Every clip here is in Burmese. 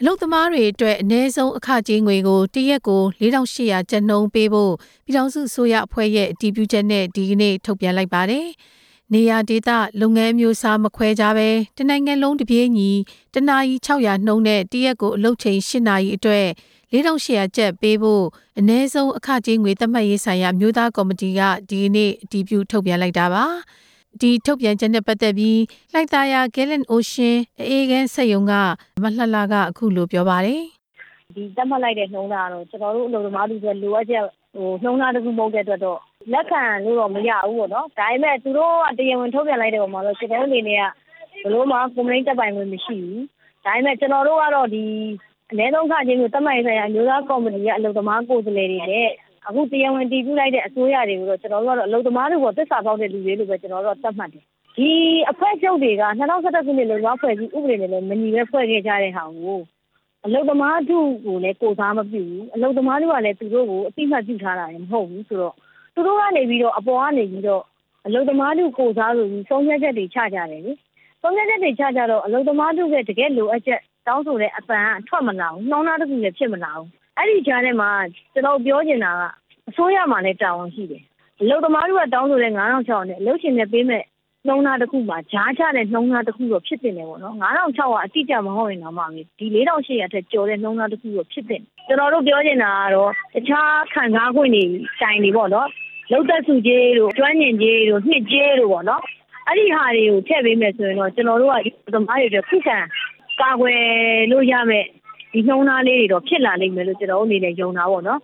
အလုပ်သမားတွေအတွက်အ ਨੇ ဆုံးအခကြေးငွေကိုတရက်ကို4800ကျပ်နှုန်းပေးဖို့ပြည်ထောင်စုအစိုးရအဖွဲ့ရဲ့အတည်ပြုချက်နဲ့ဒီကနေ့ထုတ်ပြန်လိုက်ပါတယ်။နေရာဒေသလုပ်ငန်းမျိုးစားမခွဲခြားပဲတနိုင်ငံလုံးတပြေးညီတနာရီ600နှုန်းနဲ့တရက်ကိုအလုပ်ချိန်8နာရီအတွက်4800ကျပ်ပေးဖို့အ ਨੇ ဆုံးအခကြေးငွေသတ်မှတ်ရေးဆိုင်ရာမြို့သားကော်မတီကဒီကနေ့အတည်ပြုထုတ်ပြန်လိုက်တာပါ။ ဒီထုတ်ပြန်ချက်နဲ့ပတ်သက်ပြီးလိုက်သားရ Galen Ocean အေးကန်းစက်ယုံကမလှလှကအခုလိုပြောပါတယ်ဒီသတ်မှတ်လိုက်တဲ့နှုံးသားတော့ကျွန်တော်တို့အလုပ်သမားတွေဆိုလိုအပ်ချက်ဟိုနှုံးသားတစ်ခုမဟုတ်တဲ့အတွက်တော့လက်ခံလို့တော့မရဘူးပေါ့နော်ဒါပေမဲ့သူတို့ကတရားဝင်ထုတ်ပြန်လိုက်တဲ့ပုံမှာတော့ကျွန်တော်တို့အနေနဲ့ကဘလို့မှ complaint တက်ပိုင်ဝင်မရှိဘူးဒါပေမဲ့ကျွန်တော်တို့ကတော့ဒီအနည်းဆုံးခချင်းကိုတတ်မှတ်ဆိုင်ရာမျိုးသားကော်မတီကအလုပ်သမားကိုယ်စားလှယ်တွေနဲ့ အခုတရားဝင်တည်ပြုလိုက်တဲ့အစိုးရတွေကိုတော့ကျွန်တော်တို့ကတော့အလုပ်သမားတွေပေါ်သစ္စာပေါက်တဲ့လူတွေလို့ပဲကျွန်တော်တို့ကသတ်မှတ်တယ်ဒီအဖွဲ့ချုပ်တွေက2017ခုနှစ်လုံလောက်ဖွဲ့ပြီးဥပဒေနဲ့လည်းမညီပဲဖွဲ့ခဲ့ကြတဲ့ဟာကိုအလုသမားတို့ကိုလည်းကိုစားမပြုဘူးအလုသမားတို့ကလည်းသူတို့ကိုအတိမတ်ပြုထားတာလည်းမဟုတ်ဘူးဆိုတော့သူတို့ကနေပြီးတော့အပေါ်ကနေပြီးတော့အလုသမားတို့ကိုစားလို့ဆုံးဖြတ်ချက်တွေချကြတယ်လေဆုံးဖြတ်ချက်တွေချကြတော့အလုသမားတို့ရဲ့တကယ်လိုအပ်ချက်တောင်းဆိုတဲ့အပန်အထွက်မလာဘူးနှောင်းသားတစ်ခုလည်းဖြစ်မလာဘူး အဲ့ဒီကြားထဲမှာကျွန်တော်ပြောချင်တာကအစိုးရမှာလည်းတာဝန်ရှိတယ်အလုသမားတို့ကတောင်းဆိုတဲ့9600နဲ့အလုရှင်နဲ့ပေးမဲ့နှုံးသားတစ်ခုမှာကြားချတဲ့နှုံးသားတစ်ခုတော့ဖြစ်တင်တယ်ပေါ့နော်9006ကအတိအကျမဟုတ်ရင်တော့မှဒီ4800ထက်ကျော်တဲ့နှုံးသားတစ်ခုတော့ဖြစ်တင်ကျွန်တော်တို့ပြောချင်တာကတော့တခြားခံစား권တွေတိုင်တွေပေါ့နော်လောက်သက်စုကြီးတို့ကျွမ်းကျင်ကြီးတို့နှစ်ကြီးတို့ပေါ့နော်အဲ့ဒီဟာတွေကိုထည့်ပေးမယ်ဆိုရင်တော့ကျွန်တော်တို့ကဒီသမားတွေအတွက်ခုခံကာကွယ်လို့ရမယ် ဒီနှုံးသားလေးတွေတော့ဖြစ်လာနိုင်မယ်လို့ကျွန်တော်တို့အနေနဲ့ယုံတာပေါ့နော်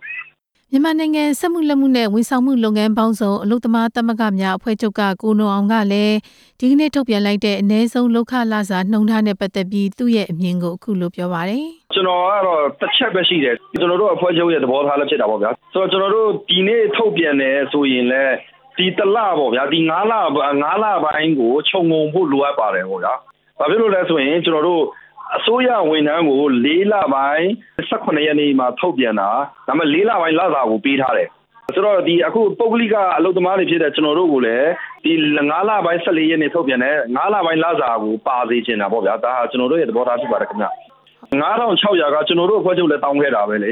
မြန်မာနိုင်ငံစက်မှုလက်မှုနဲ့ဝန်ဆောင်မှုလုပ်ငန်းပေါင်းစုံအလုပ်သမားသမဂ္ဂများအဖွဲ့ချုပ်ကကိုနုံအောင်ကလည်းဒီကနေ့ထုတ်ပြန်လိုက်တဲ့အ ਨੇ ဆုံးလောက်ခလာစာနှုံထားနဲ့ပတ်သက်ပြီးသူ့ရဲ့အမြင်ကိုအခုလိုပြောပါတယ်။ကျွန်တော်ကတော့တစ်ချက်ပဲရှိတယ်ကျွန်တော်တို့အဖွဲ့ချုပ်ရဲ့သဘောထားလည်းဖြစ်တာပေါ့ဗျာ။ဆိုတော့ကျွန်တော်တို့ဒီနေ့ထုတ်ပြန်တယ်ဆိုရင်လည်းဒီတလပေါ့ဗျာဒီ9လ9လပိုင်းကိုခြုံငုံဖို့လိုအပ်ပါတယ်ပေါ့ဗျာ။ဘာဖြစ်လို့လဲဆိုရင်ကျွန်တော်တို့ အစိုးရဝန်ထမ်းကို၄လပိုင်း18ရက်နေ့မှာထုတ်ပြန်တာဒါပေမဲ့၄လပိုင်းလစာကိုပေးထားတယ်ဆိုတော့ဒီအခုပုဂ္ဂလိကအလုပ်သမားတွေဖြစ်တဲ့ကျွန်တော်တို့ကိုလည်းဒီ9လပိုင်း14ရက်နေ့ထုတ်ပြန်တဲ့9လပိုင်းလစာကိုပါစေချင်တာပေါ့ဗျာဒါဟာကျွန်တော်တို့ရဲ့သဘောထားဖြစ်ပါတယ်ခင်ဗျ9600ကကျွန်တော်တို့အဖွဲ့ချုပ်လည်းတောင်းခဲ့တာပဲလေ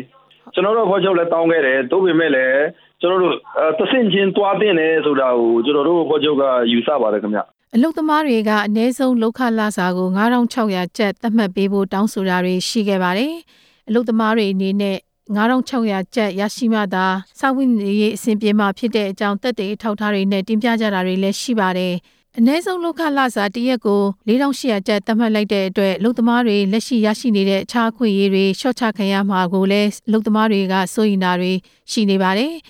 ကျွန်တော်တို့အဖွဲ့ချုပ်လည်းတောင်းခဲ့တယ်သို့ပေမဲ့လည်းကျွန်တော်တို့သစင်ချင်းတွားတင်တယ်ဆိုတာကိုကျွန်တော်တို့အဖွဲ့ချုပ်ကယူဆပါတယ်ခင်ဗျ အလုသမားတွေကအနည်းဆုံးလောက်ခလစာကို9600ကျပ်သတ်မှတ်ပေးဖို့တောင်းဆိုတာတွေရှိခဲ့ပါတယ်။အလုသမားတွေအနေနဲ့9600ကျပ်ရရှိမှသာစာဝင်ရေးအဆင်ပြေမှာဖြစ်တဲ့အကြောင်းသက်သေထောက်ထားတွေနဲ့တင်ပြကြတာတွေလည်းရှိပါတယ်။အ ਨੇ ဆုံးလောက်ခလစာတရက်ကို4800ကျပ်သတ်မှတ်လိုက်တဲ့အတွက်လုံသမားတွေလက်ရှိရရှိနေတဲ့အခြားခွင့်ရေးတွေရှော့ချခံရမှာကိုလည်းလုံသမားတွေကစိုးရိမ်တာတွေရှိနေပါတယ်။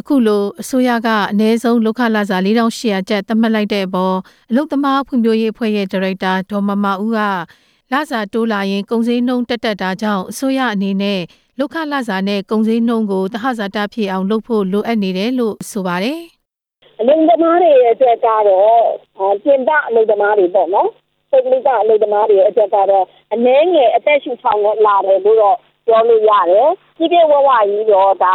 အခုလိုအစိုးရကအနည်းဆုံးလောက်ခလာစာ4800ကျပ်သတ်မှတ်လိုက်တဲ့အပေါ်အလုသမားဖွံ့ဖြိုးရေးအဖွဲ့ရဲ့ဒါရိုက်တာဒေါ်မမဦးကလစာတိုးလာရင်ကုန်စည်နှုန်းတက်တက်တာကြောင့်အစိုးရအနေနဲ့လောက်ခလာစာနဲ့ကုန်စည်နှုန်းကိုတဟဇာတဖြစ်အောင်လုပ်ဖို့လိုအပ်နေတယ်လို့ဆိုပါတယ်အလုံသမားတွေရဲ့အတွက်ကတော့ပြင်ပအလုံသမားတွေပေါ့နော်ပုဂ္ဂလိကအလုံသမားတွေရဲ့အတွက်ကတော့အနည်းငယ်အသက်ရှူဆောင်လာတယ်လို့တော့ ပြောလို့ရတယ်။ကြီးပြဝဝကြီးတော့ဒါ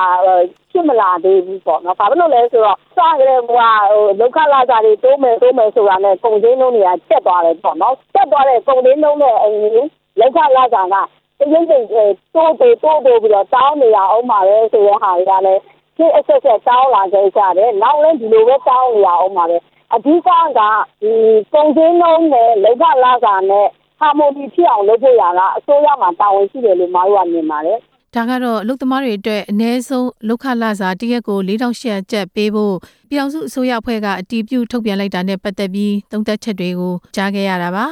ဖြစ်မလာသေးဘူးပေါ့နော်။ဘာဖြစ်လို့လဲဆိုတော့စကြတဲ့ဟိုလောက်ခလာစာတွေတိုးမယ်တိုးမယ်ဆိုတာနဲ့ကုန်စည်နှုန်းတွေကတက်သွားတယ်ပေါ့နော်။တက်သွားတဲ့ကုန်စည်နှုန်းနဲ့အရင်လောက်ခလာစာကတရင်တိတ်တိုးတိုးတိုးတိုးပြီးတော့တောင်းနေရအောင်ပါပဲဆိုတဲ့ဟာတွေကလည်းဒီအဆက်ဆက်တောင်းလာကြကြတယ်။နောက်လည်းဒီလိုပဲတောင်းနေရအောင်ပါပဲ။အဓိကကဒီကုန်စည်နှုန်းနဲ့လောက်ခလာစာနဲ့ ဟာမိုနီဖြစ်အောင်လုပ်ဖို့ရတာအစိုးရမှာတာဝန်ရှိတယ်လို့မတို့ကမြင်ပါတယ်ဒါကတော့အလုပ်သမားတွေအတွက်အ ਨੇ ဆုံးလောက်ခလာစာတရက်ကို4800ကျပ်ပေးဖို့ပြည်အောင်စုအစိုးရအဖွဲ့ကအတီးပြုထုတ်ပြန်လိုက်တာနဲ့ပတ်သက်ပြီးသုံးသပ်ချက်တွေကိုကြားခဲ့ရတာပါ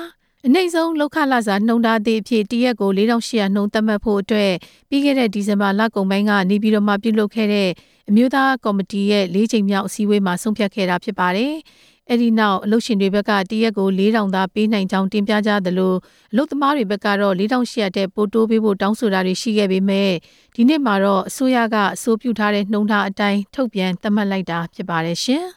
အနှိမ့်ဆုံးလောက်ခလာစာနှုံထားသည့်အဖြစ်တရက်ကို4800နှုံသတ်မှတ်ဖို့အတွက်ပြီးခဲ့တဲ့ဒီဇင်ဘာလကုန်ပိုင်းကနေပြည်တော်မှာပြုလုပ်ခဲ့တဲ့အမျိုးသားကော်မတီရဲ့၄ချိန်မြောက်အစည်းအဝေးမှာဆုံးဖြတ်ခဲ့တာဖြစ်ပါတယ်။ အဲ့ဒီနောက်အလုပ်ရှင်တွေဘက်ကတရက်ကို4000သာပေးနိုင်ကြောင်းတင်ပြကြသလိုအလုပ်သမားတွေဘက်ကတော့4800တဲ့ပို့တိုးပေးဖို့တောင်းဆိုတာတွေရှိခဲ့ပေမဲ့ဒီနေ့မှာတော့အစိုးရကအဆိုပြုထားတဲ့နှုံထားအတိုင်းထုတ်ပြန်သတ်မှတ်လိုက်တာဖြစ်ပါတယ်ရှင်။